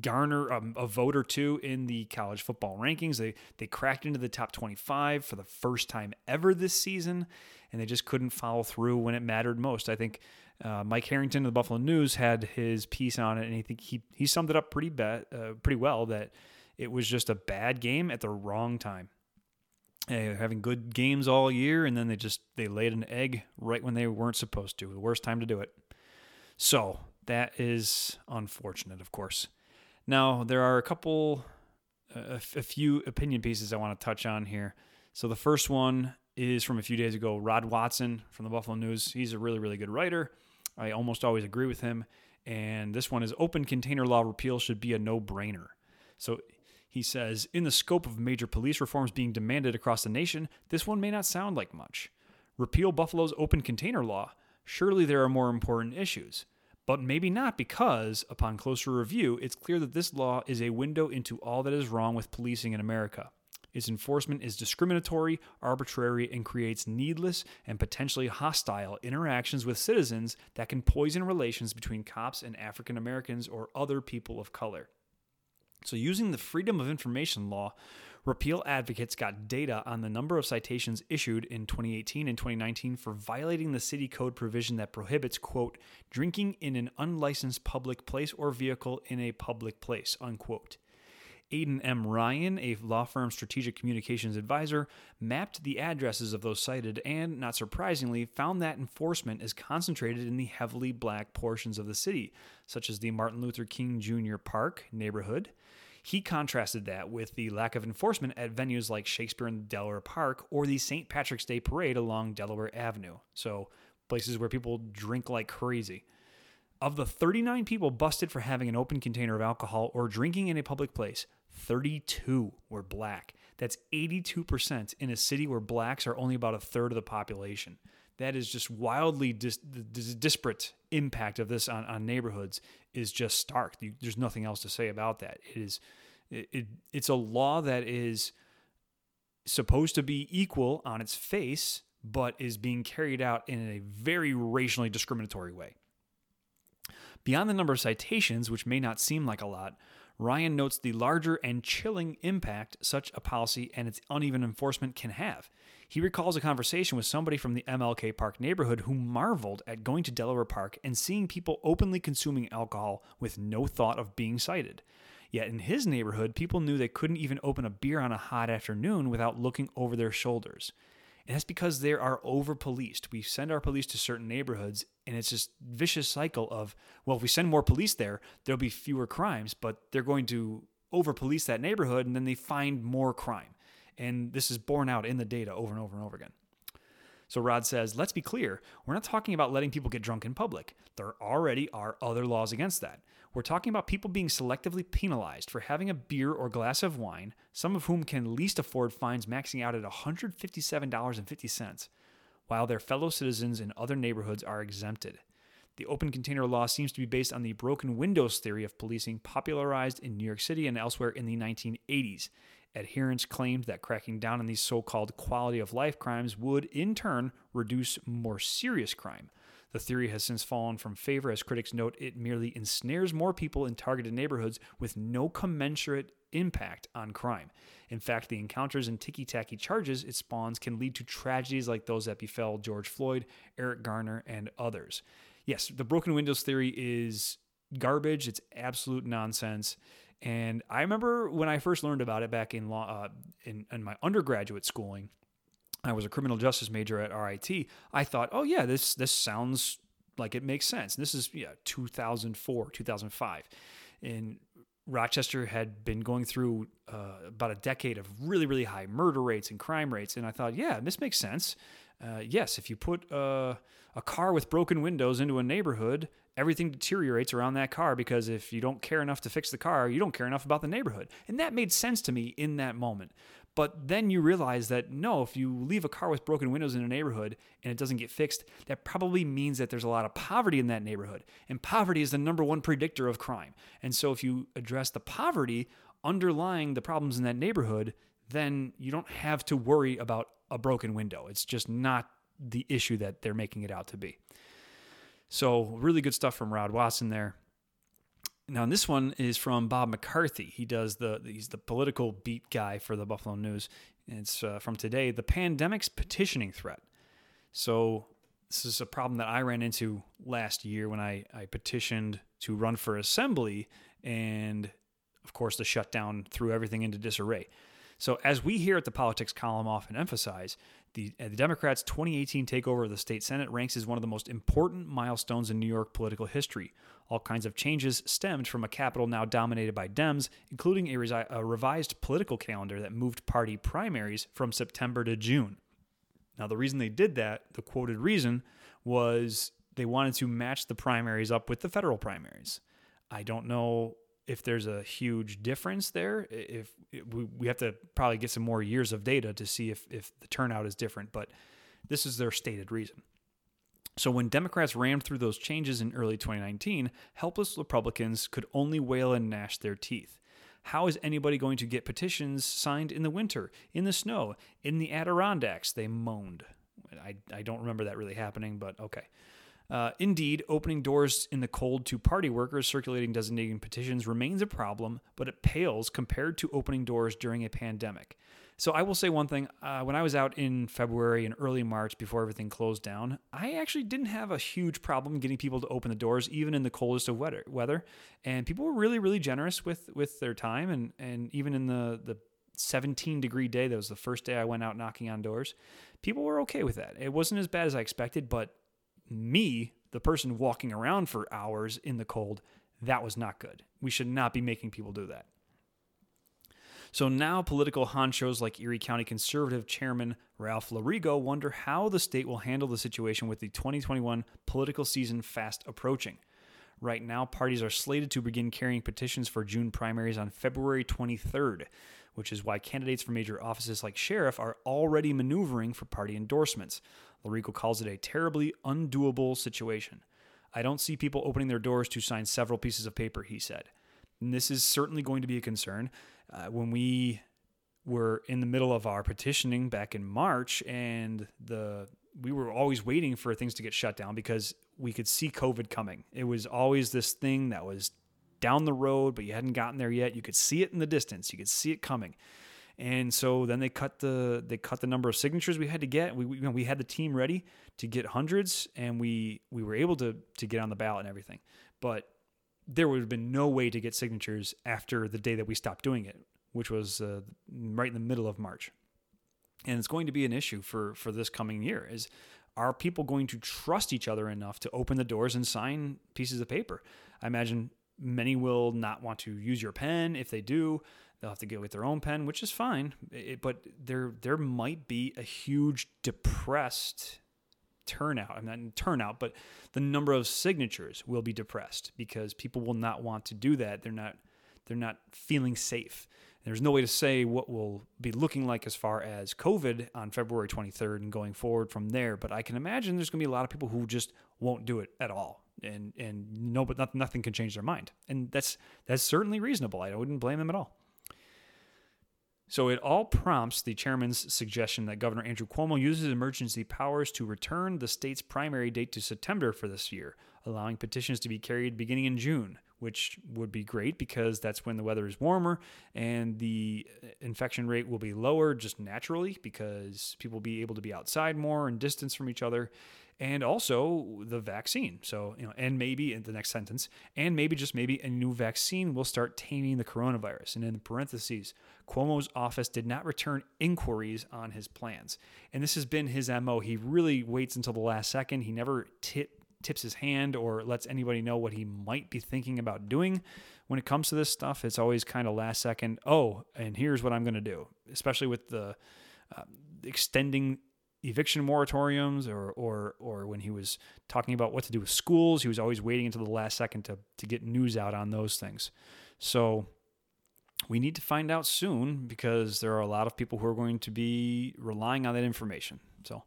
garner a, a, vote or two in the college football rankings. They they cracked into the top 25 for the first time ever this season, and they just couldn't follow through when it mattered most. I think uh, Mike Harrington of the Buffalo News had his piece on it, and I think he he summed it up pretty bad, uh, pretty well that it was just a bad game at the wrong time. They having good games all year, and then they just they laid an egg right when they weren't supposed to. The worst time to do it. So that is unfortunate, of course. Now, there are a couple, a, a few opinion pieces I want to touch on here. So the first one is from a few days ago. Rod Watson from the Buffalo News. He's a really, really good writer. I almost always agree with him. And this one is open container law repeal should be a no brainer. So he says, in the scope of major police reforms being demanded across the nation, this one may not sound like much. Repeal Buffalo's open container law. Surely there are more important issues. But maybe not because, upon closer review, it's clear that this law is a window into all that is wrong with policing in America. Its enforcement is discriminatory, arbitrary, and creates needless and potentially hostile interactions with citizens that can poison relations between cops and African Americans or other people of color. So, using the Freedom of Information Law, repeal advocates got data on the number of citations issued in 2018 and 2019 for violating the city code provision that prohibits, quote, drinking in an unlicensed public place or vehicle in a public place, unquote. Aidan M. Ryan, a law firm strategic communications advisor, mapped the addresses of those cited and, not surprisingly, found that enforcement is concentrated in the heavily black portions of the city, such as the Martin Luther King Jr. Park neighborhood. He contrasted that with the lack of enforcement at venues like Shakespeare and Delaware Park or the St. Patrick's Day Parade along Delaware Avenue. So, places where people drink like crazy. Of the 39 people busted for having an open container of alcohol or drinking in a public place, 32 were black. That's 82% in a city where blacks are only about a third of the population. That is just wildly dis- the disparate impact of this on, on neighborhoods is just stark. You, there's nothing else to say about that. It is it, it, it's a law that is supposed to be equal on its face, but is being carried out in a very racially discriminatory way. Beyond the number of citations, which may not seem like a lot, Ryan notes the larger and chilling impact such a policy and its uneven enforcement can have. He recalls a conversation with somebody from the MLK Park neighborhood who marveled at going to Delaware Park and seeing people openly consuming alcohol with no thought of being cited. Yet in his neighborhood, people knew they couldn't even open a beer on a hot afternoon without looking over their shoulders. And that's because they are over policed. We send our police to certain neighborhoods, and it's this vicious cycle of, well, if we send more police there, there'll be fewer crimes, but they're going to over police that neighborhood, and then they find more crime. And this is borne out in the data over and over and over again. So Rod says, let's be clear, we're not talking about letting people get drunk in public. There already are other laws against that. We're talking about people being selectively penalized for having a beer or glass of wine, some of whom can least afford fines maxing out at $157.50, while their fellow citizens in other neighborhoods are exempted. The open container law seems to be based on the broken windows theory of policing popularized in New York City and elsewhere in the 1980s. Adherents claimed that cracking down on these so called quality of life crimes would, in turn, reduce more serious crime. The theory has since fallen from favor as critics note it merely ensnares more people in targeted neighborhoods with no commensurate impact on crime. In fact, the encounters and ticky tacky charges it spawns can lead to tragedies like those that befell George Floyd, Eric Garner, and others. Yes, the broken windows theory is garbage, it's absolute nonsense. And I remember when I first learned about it back in law uh, in, in my undergraduate schooling, I was a criminal justice major at RIT. I thought, oh yeah, this this sounds like it makes sense. And this is yeah, 2004, 2005, and Rochester had been going through uh, about a decade of really, really high murder rates and crime rates, and I thought, yeah, this makes sense. Uh, yes, if you put uh, a car with broken windows into a neighborhood, everything deteriorates around that car because if you don't care enough to fix the car, you don't care enough about the neighborhood. And that made sense to me in that moment. But then you realize that no, if you leave a car with broken windows in a neighborhood and it doesn't get fixed, that probably means that there's a lot of poverty in that neighborhood. And poverty is the number one predictor of crime. And so if you address the poverty underlying the problems in that neighborhood, then you don't have to worry about a broken window. It's just not the issue that they're making it out to be. So, really good stuff from Rod Watson there. Now, this one is from Bob McCarthy. He does the he's the political beat guy for the Buffalo News. It's uh, from today. The pandemic's petitioning threat. So this is a problem that I ran into last year when I, I petitioned to run for assembly, and of course the shutdown threw everything into disarray. So, as we here at the Politics column often emphasize, the, uh, the Democrats' 2018 takeover of the state Senate ranks as one of the most important milestones in New York political history. All kinds of changes stemmed from a capital now dominated by Dems, including a, a revised political calendar that moved party primaries from September to June. Now, the reason they did that, the quoted reason, was they wanted to match the primaries up with the federal primaries. I don't know if there's a huge difference there. If, we, we have to probably get some more years of data to see if, if the turnout is different, but this is their stated reason. So when Democrats rammed through those changes in early 2019, helpless Republicans could only wail and gnash their teeth. How is anybody going to get petitions signed in the winter, in the snow, in the Adirondacks? They moaned. I, I don't remember that really happening, but okay. Uh, indeed, opening doors in the cold to party workers circulating designating petitions remains a problem, but it pales compared to opening doors during a pandemic. So I will say one thing: uh, when I was out in February and early March before everything closed down, I actually didn't have a huge problem getting people to open the doors, even in the coldest of weather. Weather, and people were really, really generous with with their time, and and even in the the 17 degree day that was the first day I went out knocking on doors, people were okay with that. It wasn't as bad as I expected, but me, the person walking around for hours in the cold, that was not good. We should not be making people do that. So now political honchos like Erie County Conservative Chairman Ralph Lorigo wonder how the state will handle the situation with the 2021 political season fast approaching. Right now, parties are slated to begin carrying petitions for June primaries on February 23rd, which is why candidates for major offices like sheriff are already maneuvering for party endorsements. Lorigo calls it a terribly undoable situation. I don't see people opening their doors to sign several pieces of paper, he said. And this is certainly going to be a concern. Uh, when we were in the middle of our petitioning back in March, and the we were always waiting for things to get shut down because we could see COVID coming. It was always this thing that was down the road, but you hadn't gotten there yet. You could see it in the distance. You could see it coming. And so then they cut the they cut the number of signatures we had to get. We we, we had the team ready to get hundreds, and we we were able to to get on the ballot and everything. But there would have been no way to get signatures after the day that we stopped doing it, which was uh, right in the middle of March. And it's going to be an issue for for this coming year. Is are people going to trust each other enough to open the doors and sign pieces of paper? I imagine many will not want to use your pen. If they do, They'll have to go with their own pen, which is fine. It, but there there might be a huge depressed turnout. I'm not in turnout, but the number of signatures will be depressed because people will not want to do that. They're not they're not feeling safe. There's no way to say what will be looking like as far as COVID on February 23rd and going forward from there. But I can imagine there's going to be a lot of people who just won't do it at all, and and no, but nothing can change their mind, and that's that's certainly reasonable. I wouldn't blame them at all. So it all prompts the chairman's suggestion that Governor Andrew Cuomo uses emergency powers to return the state's primary date to September for this year, allowing petitions to be carried beginning in June, which would be great because that's when the weather is warmer and the uh, infection rate will be lower just naturally because people will be able to be outside more and distance from each other and also the vaccine. So, you know, and maybe in the next sentence, and maybe just maybe a new vaccine will start taming the coronavirus. And in parentheses, Cuomo's office did not return inquiries on his plans. And this has been his MO. He really waits until the last second. He never tip, tips his hand or lets anybody know what he might be thinking about doing. When it comes to this stuff, it's always kind of last second. Oh, and here's what I'm going to do, especially with the uh, extending eviction moratoriums or or or when he was talking about what to do with schools, he was always waiting until the last second to to get news out on those things. So we need to find out soon because there are a lot of people who are going to be relying on that information. So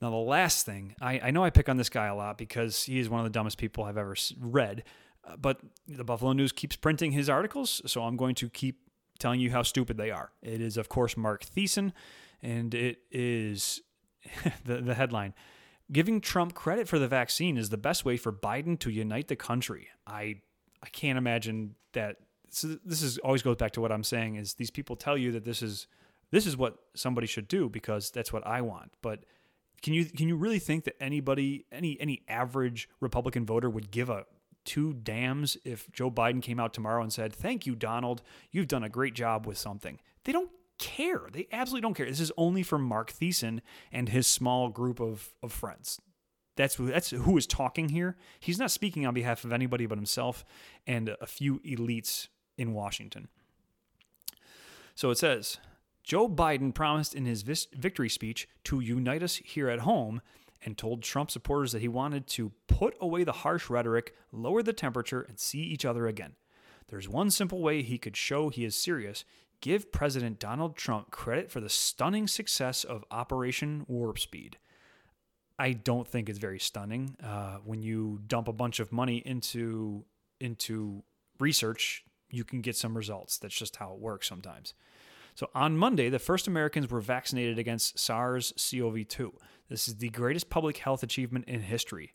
now the last thing, I, I know I pick on this guy a lot because he is one of the dumbest people I've ever read, uh, but the Buffalo News keeps printing his articles, so I'm going to keep telling you how stupid they are. It is, of course, Marc Thiessen, and it is the, the headline Giving Trump credit for the vaccine is the best way for Biden to unite the country. I I can't imagine that. So this is always goes back to what I'm saying is these people tell you that this is this is what somebody should do because that's what I want. But can you can you really think that anybody any any average Republican voter would give a two damns if Joe Biden came out tomorrow and said, "Thank you, Donald. You've done a great job with something." They don't care. They absolutely don't care. This is only for Marc Thiessen and his small group of, of friends. That's who, that's who is talking here. He's not speaking on behalf of anybody but himself and a few elites in Washington. So it says Joe Biden promised in his victory speech to unite us here at home and told Trump supporters that he wanted to put away the harsh rhetoric, lower the temperature, and see each other again. There's one simple way he could show he is serious give President Donald Trump credit for the stunning success of Operation Warp Speed. I don't think it's very stunning. Uh, when you dump a bunch of money into into research, you can get some results. That's just how it works sometimes. So on Monday, the first Americans were vaccinated against SARS CoV 2. This is the greatest public health achievement in history.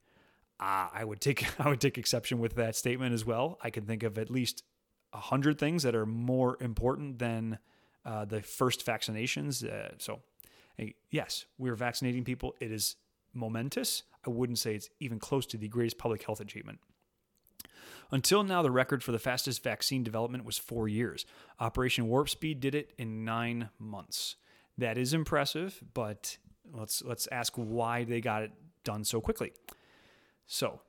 Uh, I would take I would take exception with that statement as well. I can think of at least a hundred things that are more important than uh, the first vaccinations. Uh, so, hey, yes, we're vaccinating people. It is momentous. I wouldn't say it's even close to the greatest public health achievement. Until now, the record for the fastest vaccine development was four years. Operation Warp Speed did it in nine months. That is impressive, but let's let's ask why they got it done so quickly. So,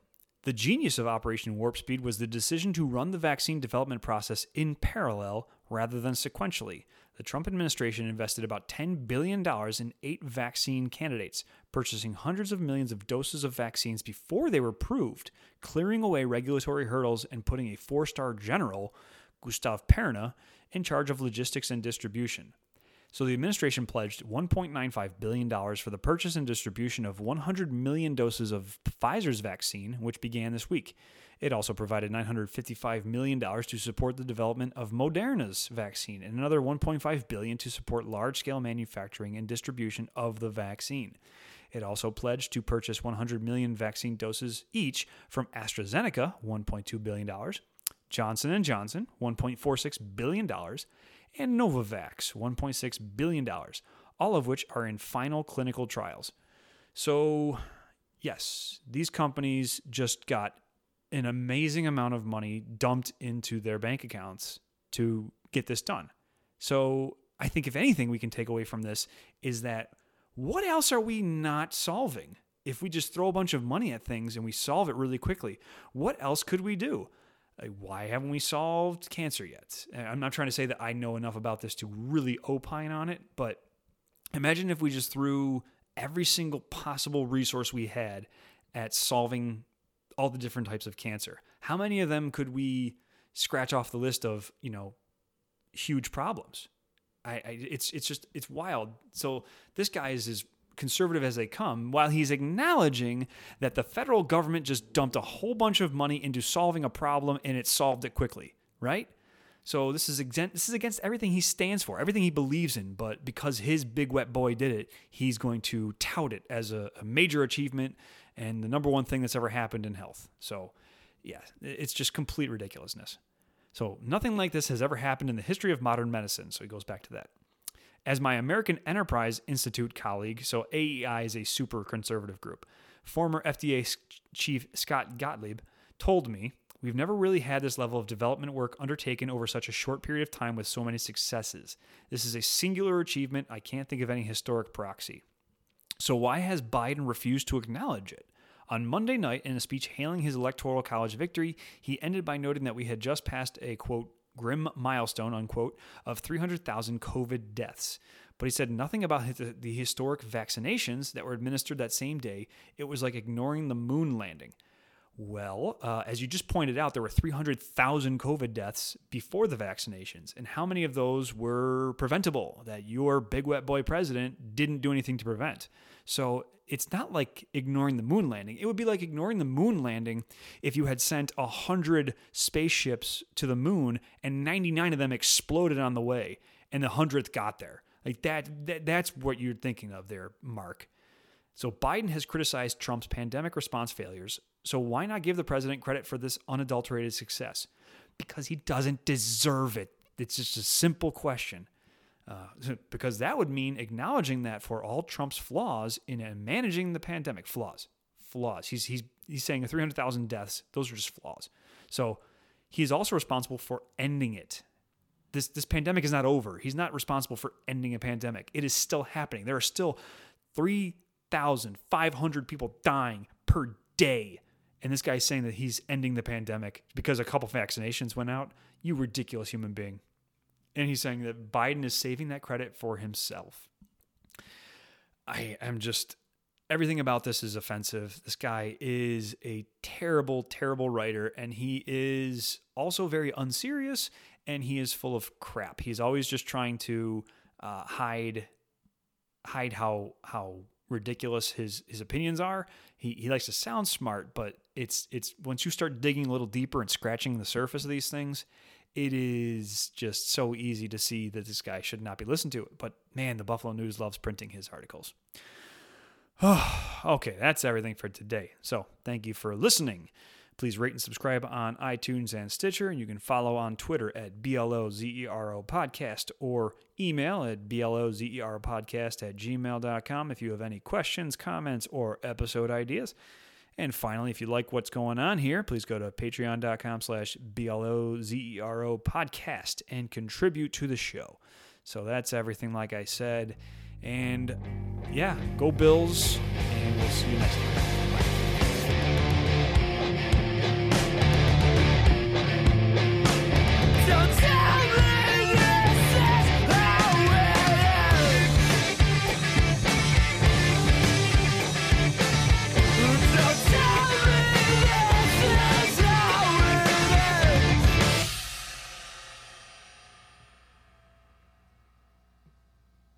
the genius of Operation Warp Speed was the decision to run the vaccine development process in parallel rather than sequentially. The Trump administration invested about $10 billion in eight vaccine candidates, purchasing hundreds of millions of doses of vaccines before they were approved, clearing away regulatory hurdles and putting a four star general, Gustav Perna, in charge of logistics and distribution. So the administration pledged $1.95 billion for the purchase and distribution of 100 million doses of Pfizer's vaccine, which began this week. It also provided $955 million to support the development of Moderna's vaccine and another 1.5 billion to support large-scale manufacturing and distribution of the vaccine. It also pledged to purchase 100 million vaccine doses each from AstraZeneca, $1.2 billion, Johnson & Johnson, $1.46 billion, and Novavax, $1.6 billion, all of which are in final clinical trials. So, yes, these companies just got an amazing amount of money dumped into their bank accounts to get this done. So, I think if anything we can take away from this is that what else are we not solving? If we just throw a bunch of money at things and we solve it really quickly, what else could we do? Like, why haven't we solved cancer yet? And I'm not trying to say that I know enough about this to really opine on it, but imagine if we just threw every single possible resource we had at solving all the different types of cancer. How many of them could we scratch off the list of, you know, huge problems? I, I it's it's just it's wild. So this guy is as conservative as they come, while he's acknowledging that the federal government just dumped a whole bunch of money into solving a problem and it solved it quickly, right? So this is against, this is against everything he stands for, everything he believes in. But because his big wet boy did it, he's going to tout it as a, a major achievement and the number one thing that's ever happened in health. So, yeah, it's just complete ridiculousness. So nothing like this has ever happened in the history of modern medicine. So he goes back to that. As my American Enterprise Institute colleague, so AEI is a super conservative group, former FDA chief Scott Gottlieb told me, We've never really had this level of development work undertaken over such a short period of time with so many successes. This is a singular achievement. I can't think of any historic proxy. So, why has Biden refused to acknowledge it? On Monday night, in a speech hailing his Electoral College victory, he ended by noting that we had just passed a quote, grim milestone, unquote, of 300,000 COVID deaths. But he said nothing about the, historic vaccinations that were administered that same day. It was like ignoring the moon landing. Well, uh, as you just pointed out, there were 300,000 COVID deaths before the vaccinations. And how many of those were preventable that your big wet boy president didn't do anything to prevent? So it's not like ignoring the moon landing. It would be like ignoring the moon landing if you had sent 100 spaceships to the moon and 99 of them exploded on the way and the 100th got there. Like that, that that's what you're thinking of there, Marc. So Biden has criticized Trump's pandemic response failures. So why not give the president credit for this unadulterated success? Because he doesn't deserve it. It's just a simple question. Uh, because that would mean acknowledging that for all Trump's flaws in managing the pandemic, flaws, flaws. He's he's he's saying 300,000 deaths; those are just flaws. So he's also responsible for ending it. this this pandemic is not over. He's not responsible for ending a pandemic. It is still happening. There are still 3,500 people dying per day. And this guy's saying that he's ending the pandemic because a couple vaccinations went out. You ridiculous human being. And he's saying that Biden is saving that credit for himself. I am just everything about this is offensive. This guy is a terrible, terrible writer, and he is also very unserious and he is full of crap. He's always just trying to uh, hide hide how how ridiculous his his opinions are. He he likes to sound smart, but it's it's once you start digging a little deeper and scratching the surface of these things, it is just so easy to see that this guy should not be listened to. But man, the Buffalo News loves printing his articles. okay, that's everything for today. So, thank you for listening. Please rate and subscribe on iTunes and Stitcher. And you can follow on Twitter at BLOZERO Podcast or email at BLOZERO Podcast at gmail.com if you have any questions, comments, or episode ideas. And finally, if you like what's going on here, please go to patreon.com slash BLOZERO podcast and contribute to the show. So that's everything, like I said. And yeah, go Bills, and we'll see you next time.